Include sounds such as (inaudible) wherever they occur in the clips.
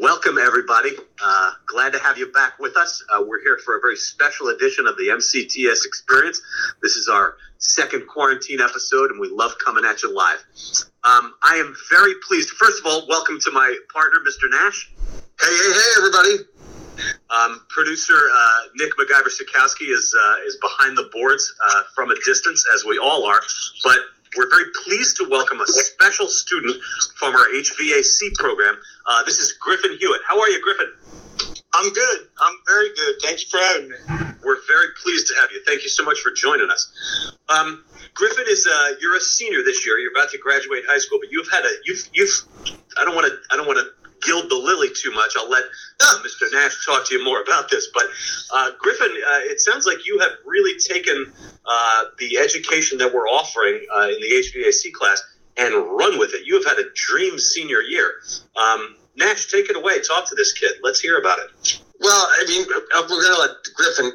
Welcome, everybody. Uh, glad to have you back with us. Uh, we're here for a very special edition of the MCTS Experience. This is our second quarantine episode, and we love coming at you live. Um, I am very pleased. First of all, welcome to my partner, Mr. Nash. Hey, hey, hey, everybody. Um, producer uh, Nick MacGyver Sikowski is uh, is behind the boards uh, from a distance, as we all are. But we're very pleased to welcome a special student from our HVAC program. Uh, this is Griffin Hewitt. How are you, Griffin? I'm good. I'm very good. Thank you for having me. We're very pleased to have you. Thank you so much for joining us. Um, Griffin is uh, you're a senior this year. You're about to graduate high school, but you've had a you've you've I don't want to I don't want to gild the lily too much. I'll let uh, Mr. Nash talk to you more about this. But uh, Griffin, uh, it sounds like you have really taken uh, the education that we're offering uh, in the HVAC class and run with it. You have had a dream senior year. Um, Nash, take it away. Talk to this kid. Let's hear about it. Well, I mean, uh, we're going to let Griffin.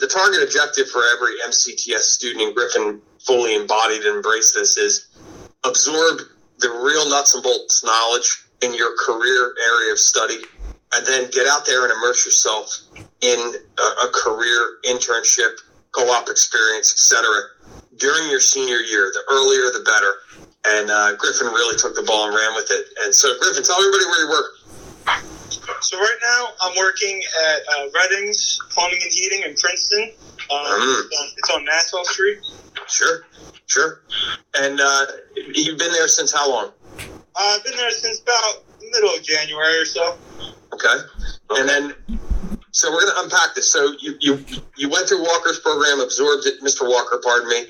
the target objective for every MCTS student, and Griffin fully embodied and embraced this, is absorb the real nuts and bolts knowledge in your career area of study, and then get out there and immerse yourself in a, a career internship, co-op experience, etc. During your senior year, the earlier the better. And uh, Griffin really took the ball and ran with it. And so, Griffin, tell everybody where you work. So right now, I'm working at uh, Reddings Plumbing and Heating in Princeton. Um, Mm. it's, on, it's on Nassau Street. Sure, sure. And uh, you've been there since how long? Uh, I've been there since about the middle of January or so. Okay. And then, so we're going to unpack this. So you, you you went through Walker's program, absorbed it, Mr. Walker, pardon me,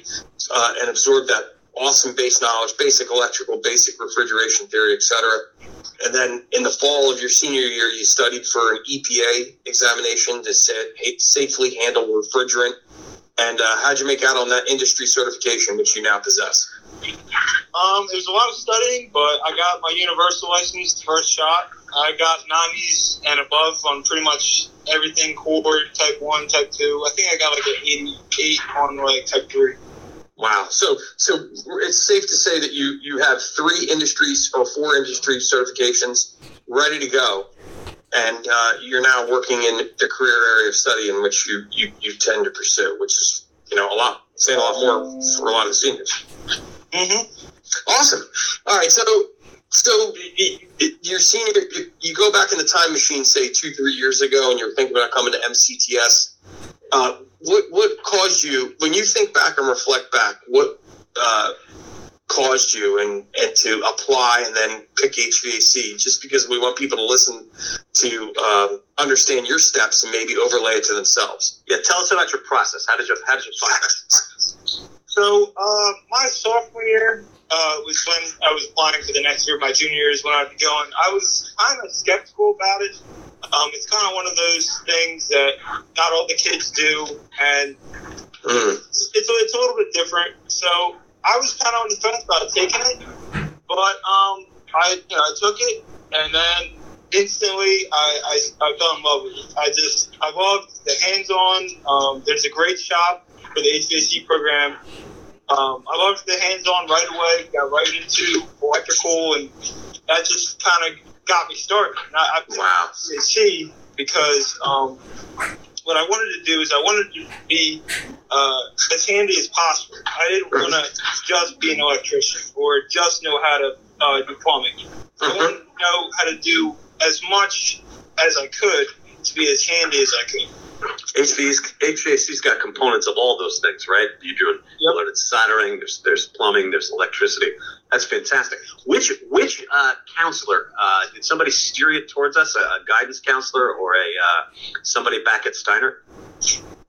uh, and absorbed that awesome base knowledge, basic electrical, basic refrigeration theory, etc. And then in the fall of your senior year, you studied for an EPA examination to sa- safely handle refrigerant. And uh, how'd you make out on that industry certification, which you now possess? Um, it was a lot of studying, but I got my universal license first shot. I got 90s and above on pretty much everything core, type 1, type 2. I think I got like an 88 on like type 3. Wow. So, so it's safe to say that you you have three industries or four industry certifications ready to go, and uh, you're now working in the career area of study in which you, you you tend to pursue, which is you know a lot, saying a lot more for a lot of the seniors. Mm-hmm. Awesome. All right. So, so your senior, you go back in the time machine, say two, three years ago, and you're thinking about coming to MCTS. Uh, what what caused you when you think back and reflect back? What uh, caused you and and to apply and then pick HVAC? Just because we want people to listen to um, understand your steps and maybe overlay it to themselves. Yeah, tell us about your process. How did you how did you find that? (laughs) So, uh, my sophomore year uh, was when I was applying for the next year. My junior year is when I'd be going. I was kind of skeptical about it. Um, it's kind of one of those things that not all the kids do, and Mm. it's, it's, a, it's a little bit different. So, I was kind of on the fence about taking it, but um, I, you know, I took it, and then instantly I, I, I fell in love with it. I just, I loved the hands-on. Um, there's a great shop for the HVAC program. Um, I loved the hands-on right away. Got right into electrical, and that just kind of got me started. And I, I Wow. HVAC because um, what I wanted to do is I wanted to be uh, as handy as possible. I didn't want to just be an electrician or just know how to uh, do plumbing. I wanted to know how to do as much as I could to be as handy as I could. HVAC's, HVAC's got components of all those things, right? You're doing Yep. soldering. There's there's plumbing. There's electricity. That's fantastic. Which which uh, counselor uh, did somebody steer you towards us? A, a guidance counselor or a uh, somebody back at Steinert?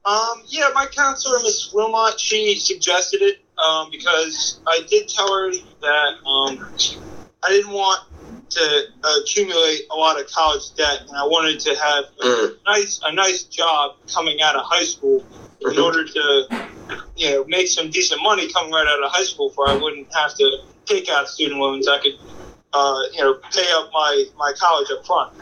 Um, yeah, my counselor, Miss Wilmot, she suggested it um, because I did tell her that um, I didn't want to accumulate a lot of college debt, and I wanted to have a Mm. nice a nice job coming out of high school in Mhm. order to you know make some decent money coming right out of high school, where I wouldn't have to take out student loans. I could uh, you know pay up my my college up front.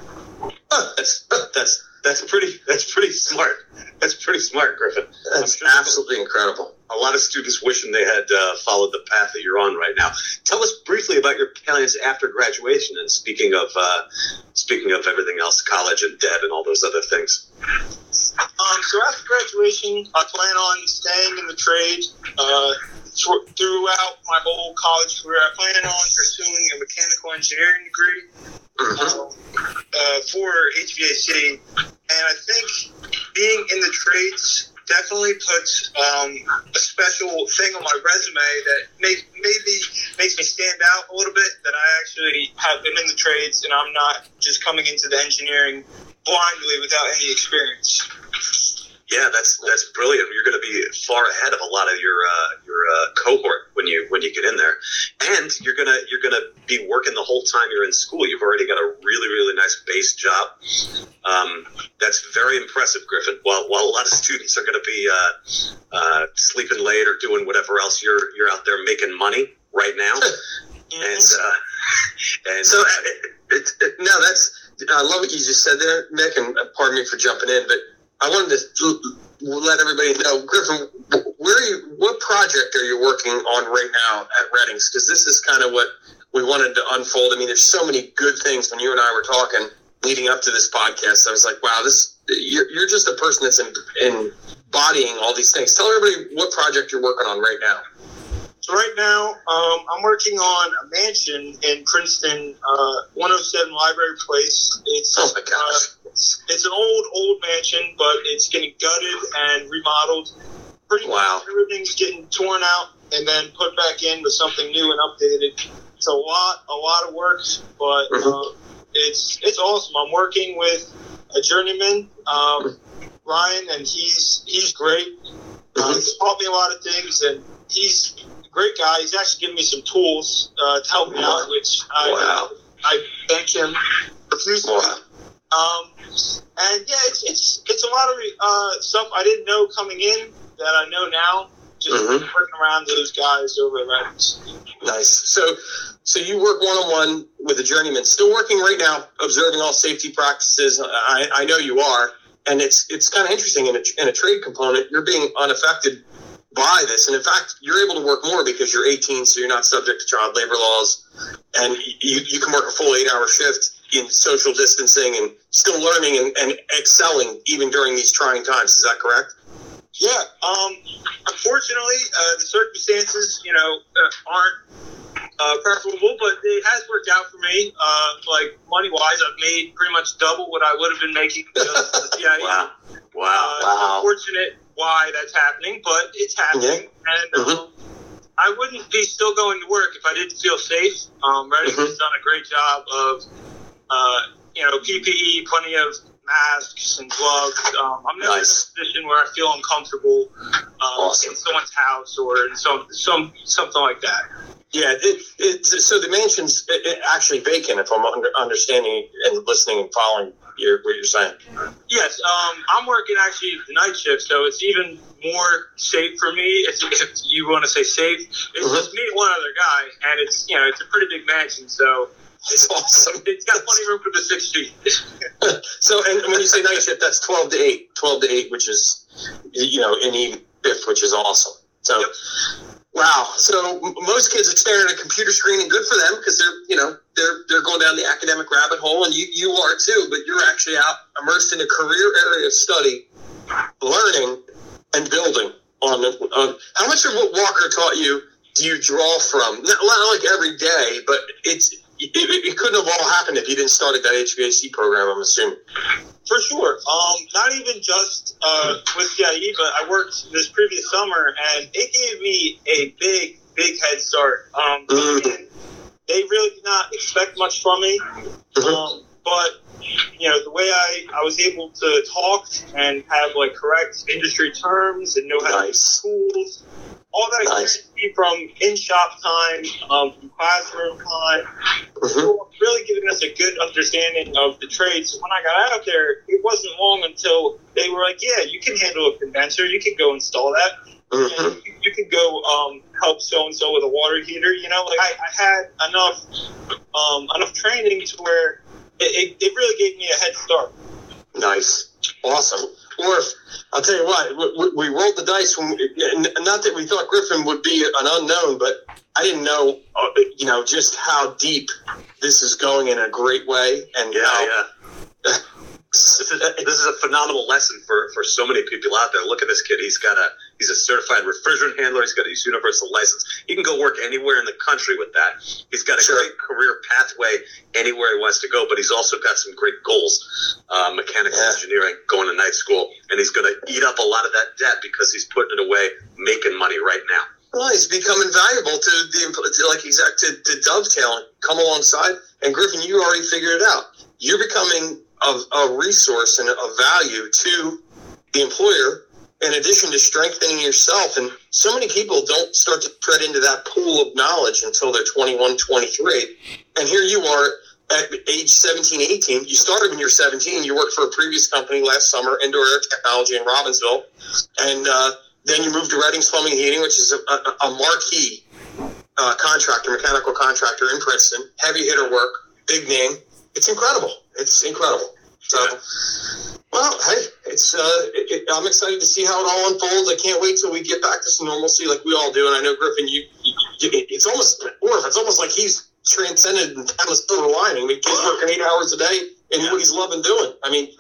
Huh. That's that's that's pretty that's pretty smart. That's pretty smart, Griffin. That's I'm sure- absolutely incredible. A lot of students wishing they had uh, followed the path that you're on right now. Tell us briefly about your plans after graduation. And speaking of uh, speaking of everything else, college and debt and all those other things. Um, so after graduation, I plan on staying in the trade uh, throughout my whole college career. I plan on pursuing a mechanical engineering degree um, uh, for HVAC, and I think being in the trades definitely puts um, a special thing on my resume that make, maybe makes me stand out a little bit. That I actually have been in the trades, and I'm not just coming into the engineering blindly without any experience. Yeah, that's that's brilliant. You're going to be far ahead of a lot of your uh, your uh, cohort when you when you get in there, and you're gonna you're gonna be working the whole time you're in school. You've already got a really really nice base job. Um, that's very impressive, Griffin. While while a lot of students are going to be uh, uh, sleeping late or doing whatever else, you're you're out there making money right now, and uh, and So, it, it, it, no, that's I love what you just said there, Nick, and uh, pardon me for jumping in, but I wanted to let everybody know, Griffin, where are you? What project are you working on right now at Reddings? Because this is kind of what we wanted to unfold. I mean, there's so many good things. When you and I were talking leading up to this podcast, I was like, wow, this you're, you're just a person that's in, embodying all these things. Tell everybody what project you're working on right now. So right now, um, I'm working on a mansion in Princeton, uh, 107 Library Place. It's Oh my gosh. uh, it's, it's an old old mansion, but it's getting gutted and remodeled. Pretty Wow. much everything's getting torn out and then put back in with something new and updated. It's a lot a lot of work, but Mhm. uh, it's it's awesome. I'm working with a journeyman, um, Ryan, and he's he's great. Uh, he's taught me a lot of things, and he's great guy. He's actually given me some tools uh, to help me out, which I, Wow. I thank him profusely. Wow. Um, and yeah, it's it's it's a lot of uh, stuff I didn't know coming in that I know now. Just Mhm. working around those guys over at. Nice. So, so you work one on one with a journeyman. Still working right now, observing all safety practices. I, I know you are, and it's it's kind of interesting in a, in a trade component. You're being unaffected by this, and in fact, you're able to work more because you're 18, so you're not subject to child labor laws, and you you can work a full eight hour shift in social distancing and still learning and, and excelling even during these trying times. Is that correct? Yeah. Um, unfortunately, uh, the circumstances, you know, uh, aren't uh, preferable, but it has worked out for me. Uh, like money wise, I've made pretty much double what I would have been making. The CIE. (laughs) Wow, Uh, wow. Wow. Unfortunate why that's happening, but it's happening, and um, I wouldn't be still going to work if I didn't feel safe. Um, Redding Mhm. has done a great job of, uh, you know, PPE, plenty of masks and gloves. Um, I'm never Nice. in a position where I feel uncomfortable uh, Awesome. in someone's house or in some some something like that. Yeah, it, it, so the mansion's actually vacant, if I'm under, understanding and listening and following your, what you're saying. Yes, um, I'm working actually the night shift, so it's even more safe for me. If, if you want to say safe, it's Mhm. just me and one other guy, and it's you know it's a pretty big mansion, so It's awesome. it's got plenty of room for the six feet. (laughs) So, and when you say night shift, that's 12 to 8, 12 to 8, which is, you know, any fifth, which is awesome. So, Yep. Wow. So most kids are staring at a computer screen and good for them because they're, you know, they're, they're going down the academic rabbit hole and you, you are too, but you're actually out immersed in a career area of study, learning and building on, on how much of what Walker taught you do you draw from? Not, not like every day, but it's, it, it couldn't have all happened if you didn't start at that HVAC program, I'm assuming. For sure. Um, not even just uh, with CIE, but I worked this previous summer, and it gave me a big, big head start. Um, Mm. They really did not expect much from me, Mhm. um, but you know the way I, I was able to talk and have like correct industry terms and know how to use tools. All that Nice. experience from in shop time, um, from classroom time, Mhm. really giving us a good understanding of the trade. So when I got out there, it wasn't long until they were like, "Yeah, you can handle a condenser. You can go install that. Mhm. You, you can go um, help so and so with a water heater." You know, like I, I had enough um, enough training to where it, it, it really gave me a head start. Nice. Awesome. Orfe, I'll tell you what, we, we rolled the dice when, we, not that we thought Griffin would be an unknown, but I didn't know, uh, you know, just how deep this is going in a great way, and Yeah, how, yeah. (laughs) This is, this is a phenomenal lesson for, for so many people out there. Look at this kid. He's got a he's a certified refrigerant handler. He's got his universal license. He can go work anywhere in the country with that. He's got a Sure. great career pathway anywhere he wants to go. But he's also got some great goals. Uh, mechanical Yeah. engineering, going to night school, and he's going to eat up a lot of that debt because he's putting it away, making money right now. Well, he's becoming valuable to the like exact to, to dovetail and come alongside. And Griffin, you already figured it out. You're becoming a, a resource and a value to the employer. In addition to strengthening yourself, and so many people don't start to tread into that pool of knowledge until they're 21, 23. And here you are at age 17, 18. You started when you're 17. You worked for a previous company last summer, Indoor Air Technology in Robbinsville. And uh, then you moved to Reddings Plumbing and Heating, which is a, a, a marquee uh, contractor, mechanical contractor in Princeton. Heavy hitter work, big name. It's incredible. It's incredible. So, well, hey, it's uh, it, I'm excited to see how it all unfolds. I can't wait till we get back to some normalcy, like we all do. And I know Griffin, you, you it's almost or it's almost like he's transcended and found a silver lining. I mean, he's working eight hours a day and what he's loving doing. I mean, (laughs)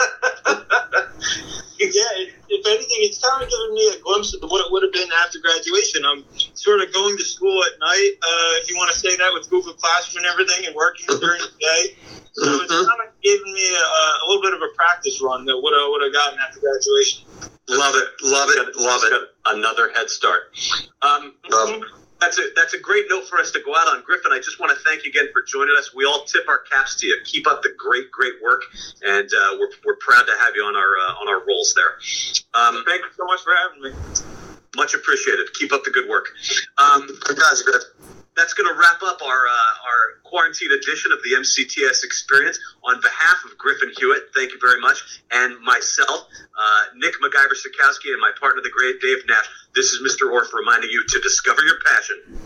yeah, if, if anything, it's kind of giving me a glimpse of what it would have been after graduation. I'm sort of going to school at night, uh, if you want to say that, with Google Classroom and everything, and working during the day. So it's Mhm. kind of giving me a, a little bit of a practice run that would I would have gotten after graduation. Love it, love it, love it. Another head start. Um, Um, that's a that's a great note for us to go out on, Griffin. I just want to thank you again for joining us. We all tip our caps to you. Keep up the great, great work, and uh, we're, we're proud to have you on our uh, on our rolls there. Um, Thank you so much for having me. much appreciated. Keep up the good work. Um, Guys, Griffin that's going to wrap up our, uh, our quarantine edition of the MCTS experience. On behalf of Griffin Hewitt, thank you very much, and myself, uh, Nick MacGyver Sikowski, and my partner, the great Dave Nash. This is Mr. Orfe reminding you to discover your passion.